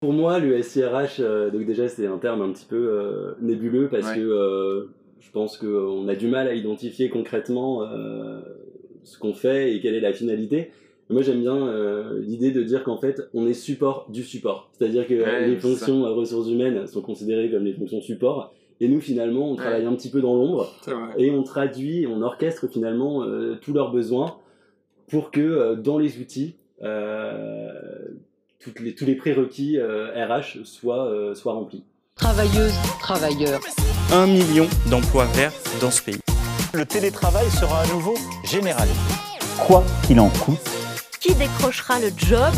Pour moi, le SIRH, donc déjà c'est un terme un petit peu nébuleux parce que je pense qu'on a du mal à identifier concrètement ce qu'on fait et quelle est la finalité. Moi, j'aime bien euh, l'idée de dire qu'en fait, on est support du support. C'est-à-dire que les fonctions ressources humaines sont considérées comme les fonctions support. Et nous, finalement, on travaille un petit peu dans l'ombre. Et on traduit, on orchestre finalement euh, tous leurs besoins pour que euh, dans les outils, toutes les, tous les prérequis RH soient, soient remplis. Travailleuses, travailleurs. Un million d'emplois verts dans ce pays. Le télétravail sera à nouveau généralisé. Quoi qu'il en coûte qui décrochera le job?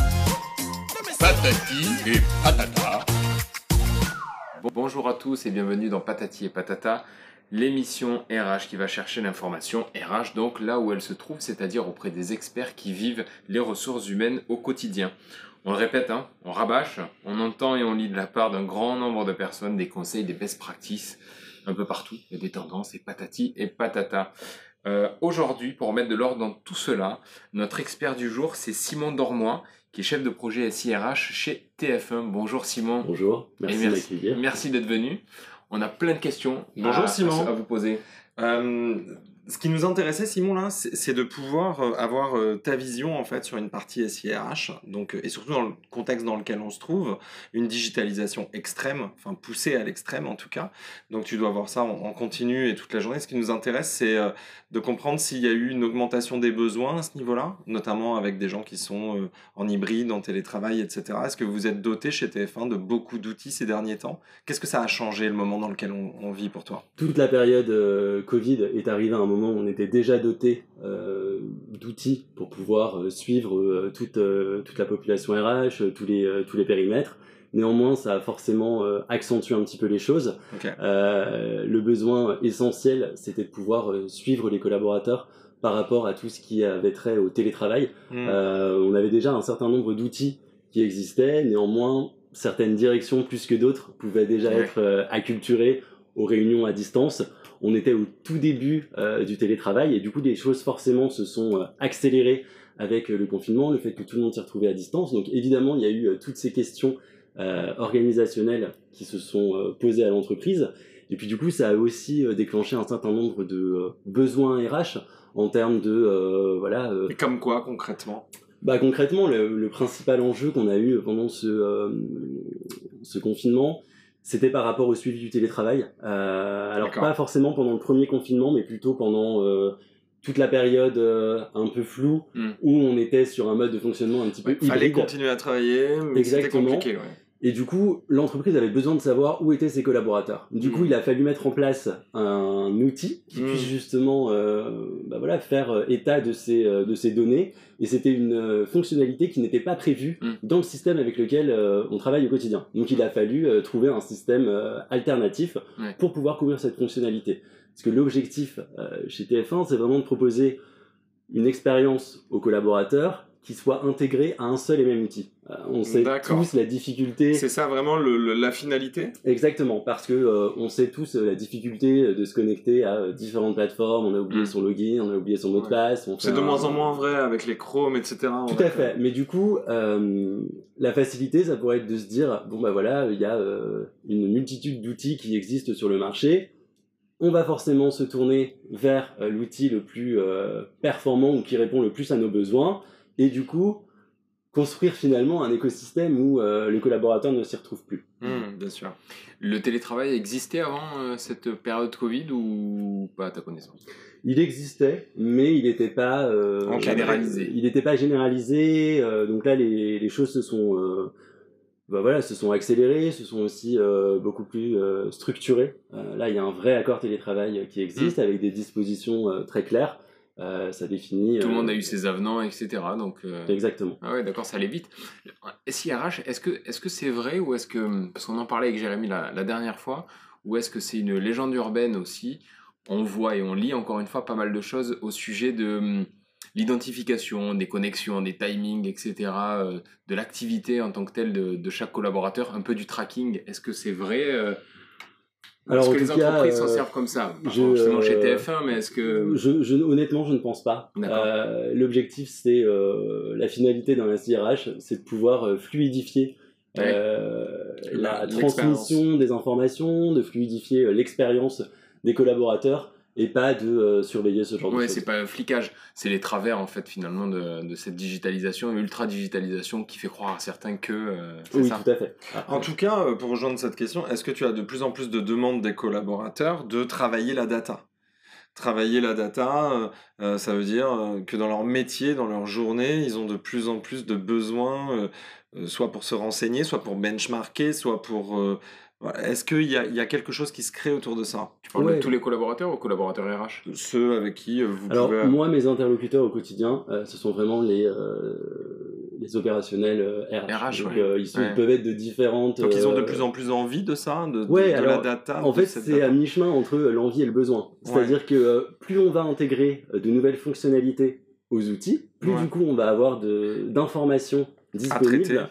Patati et patata. Bonjour à tous et bienvenue dans Patati et Patata, l'émission RH qui va chercher l'information RH, donc là où elle se trouve, c'est-à-dire auprès des experts qui vivent les ressources humaines au quotidien. On le répète, hein, on rabâche, on entend et on lit de la part d'un grand nombre de personnes des conseils, des best practices, un peu partout, il y a des tendances et patati et patata. Euh, aujourd'hui, pour mettre de l'ordre dans tout cela, notre expert du jour, c'est Simon Dormois, qui est chef de projet SIRH chez TF1. Bonjour Simon. Bonjour, merci, merci d'être venu. On a plein de questions Bonjour, Simon. à, vous poser. Euh, ce qui nous intéressait, Simon, là, c'est de pouvoir euh, avoir euh, ta vision en fait sur une partie SIRH, donc et surtout dans le contexte dans lequel on se trouve, une digitalisation extrême, enfin poussée à l'extrême en tout cas. Donc tu dois voir ça en, continu et toute la journée. Ce qui nous intéresse, c'est de comprendre s'il y a eu une augmentation des besoins à ce niveau-là, notamment avec des gens qui sont en hybride, en télétravail, etc. Est-ce que vous êtes doté chez TF1 de beaucoup d'outils ces derniers temps? Qu'est-ce que ça a changé le moment dans lequel on vit pour toi? Toute la période Covid est arrivée à un moment on était déjà doté euh, d'outils pour pouvoir euh, suivre euh, toute, toute la population RH, tous les, tous les périmètres. Néanmoins, ça a forcément accentué un petit peu les choses. le besoin essentiel, c'était de pouvoir suivre les collaborateurs par rapport à tout ce qui avait trait au télétravail. Hmm. on avait déjà un certain nombre d'outils qui existaient. Néanmoins, certaines directions, plus que d'autres, pouvaient déjà être acculturées aux réunions à distance on était au tout début euh, du télétravail et du coup les choses forcément se sont euh, accélérées avec euh, le confinement, le fait que tout le monde s'est retrouvé à distance. Donc évidemment, il y a eu toutes ces questions organisationnelles qui se sont posées à l'entreprise. Et puis du coup, ça a aussi déclenché un certain nombre de besoins RH en termes de voilà. Et comme quoi concrètement? Bah concrètement, le, principal enjeu qu'on a eu pendant ce, ce confinement, c'était par rapport au suivi du télétravail. Euh, alors pas forcément pendant le premier confinement, mais plutôt pendant euh, toute la période euh, un peu floue hmm. où on était sur un mode de fonctionnement un petit peu hybride. Fallait continuer à travailler, mais c'était compliqué. Ouais. Et du coup, l'entreprise avait besoin de savoir où étaient ses collaborateurs. Du coup, hmm. il a fallu mettre en place un outil qui hmm. puisse justement euh, bah voilà, faire euh, état de ces, euh, de ces données. Et c'était une fonctionnalité qui n'était pas prévue hmm. dans le système avec lequel on travaille au quotidien. Donc il a fallu trouver un système alternatif pour pouvoir couvrir cette fonctionnalité. Parce que l'objectif chez TF1, c'est vraiment de proposer une expérience aux collaborateurs qui soit intégré à un seul et même outil. Euh, on sait tous la difficulté. C'est ça vraiment le, la finalité? Exactement, parce que euh, on sait tous euh, la difficulté de se connecter à différentes plateformes. On a oublié mm. son login, on a oublié son mot de passe. C'est de moins en moins vrai avec les Chrome, etc. Tout à fait. Mais du coup, la facilité, ça pourrait être de se dire bon bah voilà, il y a une multitude d'outils qui existent sur le marché on va forcément se tourner vers l'outil le plus performant ou qui répond le plus à nos besoins et du coup construire finalement un écosystème où euh, les collaborateurs ne s'y retrouvent plus. Mmh, bien sûr. Le télétravail existait avant euh, cette période Covid ou pas à ta connaissance? Il existait, mais il n'était pas euh, généralisé. Il n'était pas généralisé. donc là, les, choses se sont, bah voilà, se sont accélérées, se sont aussi beaucoup plus structurées. là, il y a un vrai accord télétravail qui existe mmh. avec des dispositions très claires. Euh, ça définit. Tout le monde a euh, eu ses avenants, etc. Donc, euh, Exactement. Ah ouais, d'accord, ça allait vite. SIRH, est-ce que est-ce que c'est vrai ou est-ce que parce qu'on en parlait avec Jérémy la, la dernière fois, ou est-ce que c'est une légende urbaine aussi? On voit et on lit encore une fois pas mal de choses au sujet de hum, l'identification, des connexions, des timings, etc., de l'activité en tant que telle de, de, chaque collaborateur, un peu du tracking. Est-ce que c'est vrai alors, est-ce que les entreprises s'en euh, servent comme ça je, Justement chez euh, TF1, mais est-ce que... Je, honnêtement, je ne pense pas. Euh, L'objectif, c'est la finalité d'un SIRH, c'est de pouvoir fluidifier Ouais. euh, la transmission des informations, de fluidifier l'expérience des collaborateurs et pas de euh, surveiller ce genre Ouais, de choses. c'est pas un flicage, c'est les travers en fait finalement de, de cette digitalisation, ultra digitalisation qui fait croire à certains que euh, c'est Oui, ça. tout à fait. En tout cas, euh, pour rejoindre cette question, est-ce que tu as de plus en plus de demandes des collaborateurs de travailler la data? Travailler la data, euh, ça veut dire euh, que dans leur métier, dans leur journée, ils ont de plus en plus de besoins, euh, euh, soit pour se renseigner, soit pour benchmarker, soit pour... euh, voilà. Est-ce qu'il y a, il y a quelque chose qui se crée autour de ça? Tu parles Ouais. de tous les collaborateurs ou collaborateurs RH Ceux avec qui euh, vous Alors pouvez... moi, mes interlocuteurs au quotidien, euh, ce sont vraiment les, euh, les opérationnels euh, RH. RH, Donc, ouais. euh, ils, sont- Ouais. ils peuvent être de différentes... Donc ils ont de euh, plus en plus envie de ça, de, de- Ouais, de la alors, data En fait, c'est à mi-chemin entre euh, l'envie et le besoin. C'est-à-dire que euh, plus on va intégrer euh, de nouvelles fonctionnalités aux outils, plus Ouais. du coup on va avoir de- d'informations traiter. disponibles.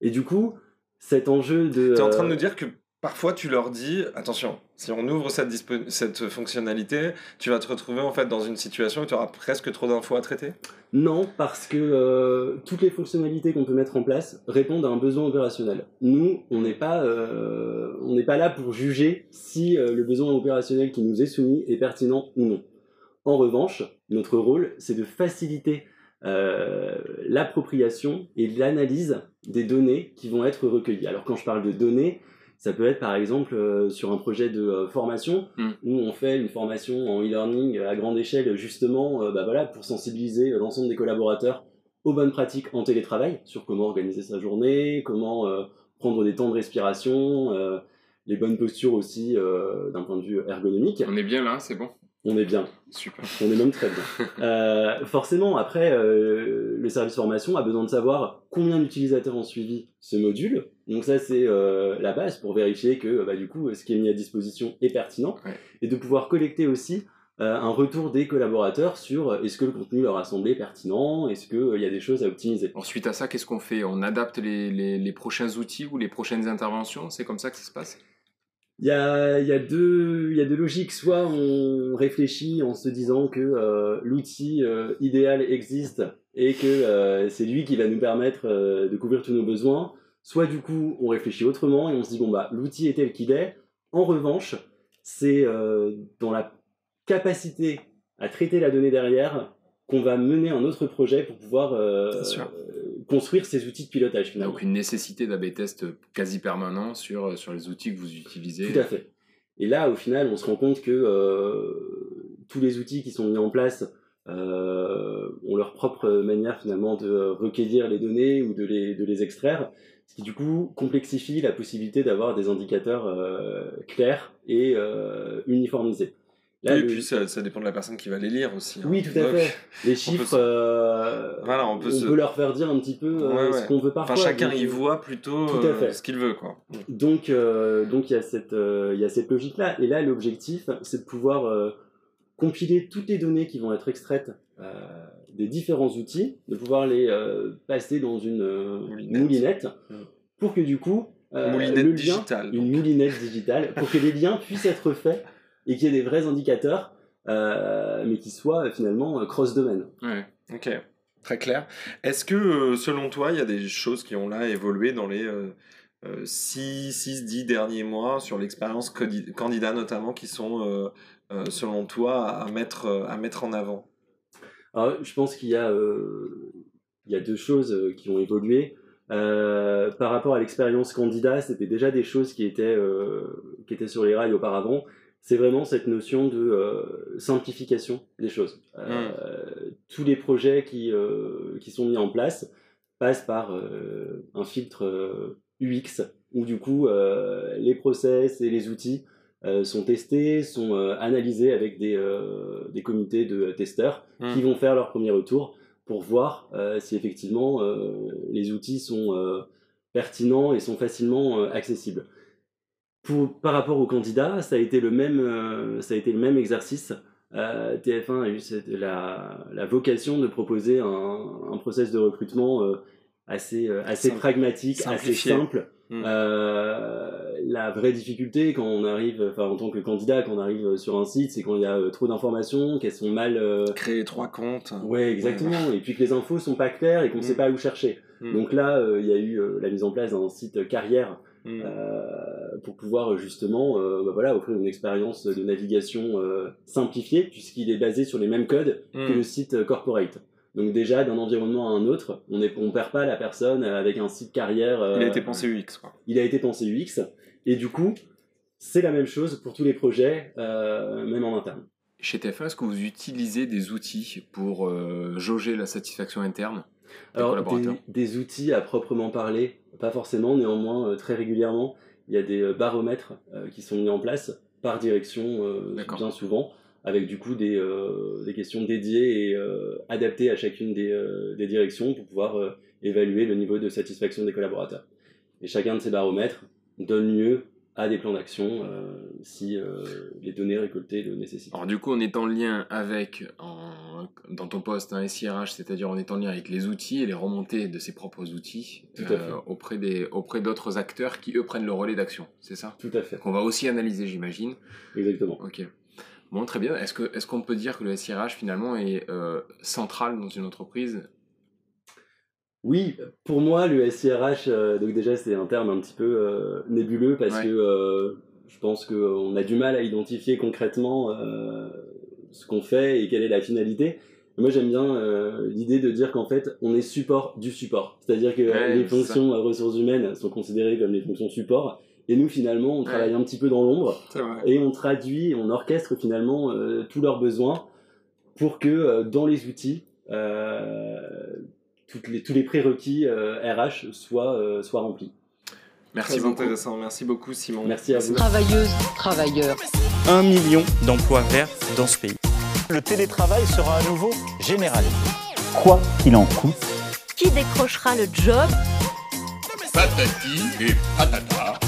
Et du coup, cet enjeu de... Tu es en train de euh, nous dire que parfois tu leur dis attention, si on ouvre cette, fonctionnalité, tu vas te retrouver en fait dans une situation où tu auras presque trop d'infos à traiter? Non, parce que euh, toutes les fonctionnalités qu'on peut mettre en place répondent à un besoin opérationnel. Nous, on n'est pas, euh, on n'est pas là pour juger si euh, le besoin opérationnel qui nous est soumis est pertinent ou non. En revanche, notre rôle, c'est de faciliter euh, l'appropriation et l'analyse des données qui vont être recueillies. Alors quand je parle de données, ça peut être par exemple euh, sur un projet de euh, formation Mm. où on fait une formation en e-learning à grande échelle justement bah voilà, pour sensibiliser l'ensemble des collaborateurs aux bonnes pratiques en télétravail, sur comment organiser sa journée, comment prendre des temps de respiration, les bonnes postures aussi d'un point de vue ergonomique. On est bien là, c'est bon On est bien, Super. on est même très bien. Euh, forcément, après, euh, le service formation a besoin de savoir combien d'utilisateurs ont suivi ce module. Donc ça, c'est euh, la base pour vérifier que bah, du coup, ce qui est mis à disposition est pertinent. Ouais. Et de pouvoir collecter aussi un retour des collaborateurs sur est-ce que le contenu leur a semblé pertinent, est-ce qu'il y a des choses à optimiser? Alors, suite à ça, qu'est-ce qu'on fait? On adapte les, les, les prochains outils ou les prochaines interventions? C'est comme ça que ça se passe? Il y a, y, a deux- y a deux logiques. Soit on réfléchit en se disant que euh, l'outil euh, idéal existe et que euh, c'est lui qui va nous permettre de couvrir tous nos besoins. Soit du coup on réfléchit autrement et on se dit bon bah l'outil est tel qu'il est. En revanche, c'est dans la capacité à traiter la donnée derrière qu'on va mener un autre projet pour pouvoir euh, euh, construire ces outils de pilotage finalement. Donc une nécessité d'AB test quasi permanent sur, sur les outils que vous utilisez. Tout à fait. Et là, au final, on se rend compte que euh, tous les outils qui sont mis en place euh, ont leur propre manière finalement de euh, recueillir les données ou de les, de les extraire, ce qui du coup complexifie la possibilité d'avoir des indicateurs euh, clairs et euh, uniformisés. Là, Et le- puis ça, ça dépend de la personne qui va les lire aussi. hein. oui, tout à Donc, fait. Les chiffres, se- euh, Voilà, on peut se- leur faire dire un petit peu euh, Ouais, ce qu'on veut parfois. Enfin, chacun y voit plutôt Tout à euh, ce qu'il veut, quoi. Donc, euh, donc il y a cette, euh, cette logique-là. Et là, l'objectif, c'est de pouvoir euh, compiler toutes les données qui vont être extraites euh, des différents outils, de pouvoir les euh, passer dans une euh, Moulinette. moulinette, Mm. pour que du coup, euh, Moulinette le lien- digitale, une moulinette digitale, pour que les liens puissent être faits et qu'il y ait des vrais indicateurs, euh, mais qui soient euh, finalement euh, cross-domaine. Ouais. Ok, très clair. Est-ce que, selon toi, il y a des choses qui ont là évolué dans les 6-10 derniers mois sur l'expérience candidat notamment, qui sont, selon toi, à mettre, à mettre en avant? Alors, je pense qu'il y, a, il y a deux choses qui ont évolué. Euh, par rapport à l'expérience candidat, c'était déjà des choses qui étaient, euh, qui étaient sur les rails auparavant. C'est vraiment cette notion de euh, simplification des choses. Euh, Tous les projets qui, euh, qui sont mis en place passent par un filtre UX, où du coup les process et les outils sont testés, sont analysés avec des, des comités de testeurs Hmm. qui vont faire leur premier retour pour voir si effectivement les outils sont pertinents et sont facilement accessibles. Pour, par rapport aux candidats, ça a été le même, euh, ça a été le même exercice. Euh, TF1 a eu cette- la, la vocation de proposer un, un process de recrutement euh, assez, assez Simple. pragmatique, Simplifié. assez simple, Mm. Euh, la vraie difficulté quand on arrive, enfin en tant que candidat, quand on arrive sur un site, c'est quand il y a trop d'informations, qu'elles sont mal. Créer trois comptes. Ouais, exactement. Et puis que les infos sont pas claires et qu'on ne sait Mm. pas où chercher. Mm. Donc là, il y a eu la mise en place d'un site carrière Mm. euh, pour pouvoir justement euh, bah voilà, offrir une expérience de navigation euh, simplifiée puisqu'il est basé sur les mêmes codes que Mm. le site corporate. Donc déjà, d'un environnement à un autre, on ne perd pas la personne avec un site carrière. Il a été pensé UX, quoi. il a été pensé UX. Et du coup, c'est la même chose pour tous les projets, même en interne. Chez TF1, est-ce que vous utilisez des outils pour euh, jauger la satisfaction interne des Alors, collaborateurs? des, des outils à proprement parler, pas forcément, néanmoins, euh, très régulièrement, il y a des euh, baromètres qui sont mis en place par direction, bien souvent, avec du coup des, des questions dédiées et adaptées à chacune des, des directions pour pouvoir évaluer le niveau de satisfaction des collaborateurs. Et chacun de ces baromètres donne lieu à des plans d'action euh, si euh, les données récoltées le nécessitent. Alors du coup, on est en lien avec, en- dans ton poste, un SIRH, c'est-à-dire on est en lien avec les outils et les remontées de ses propres outils euh, auprès des auprès d'autres acteurs qui eux prennent le relais d'action, c'est ça? Tout à fait, Qu'on va aussi analyser, j'imagine. exactement. Ok. Bon, très bien. Est-ce que est-ce qu'on peut dire que le SIRH finalement est central dans une entreprise? Oui, pour moi, le SIRH, euh, donc déjà, c'est un terme un petit peu euh, nébuleux parce Ouais. que euh, je pense qu'on a du mal à identifier concrètement ce qu'on fait et quelle est la finalité. Et moi, j'aime bien l'idée de dire qu'en fait, on est support du support. C'est-à-dire que Ouais, les fonctions euh, ressources humaines sont considérées comme les fonctions support. Et nous, finalement, on travaille un petit peu dans l'ombre et on traduit, on orchestre finalement tous leurs besoins pour que dans les outils, euh, toutes les, tous les prérequis euh, RH soient, euh, soient remplis. Merci Très beaucoup. intéressant. Merci beaucoup, Simon. Merci à vous. Travailleuses, travailleurs. Un million d'emplois verts dans ce pays. Le télétravail sera à nouveau généralisé. Quoi qu'il en coûte. Qui décrochera le job? Patati et patata.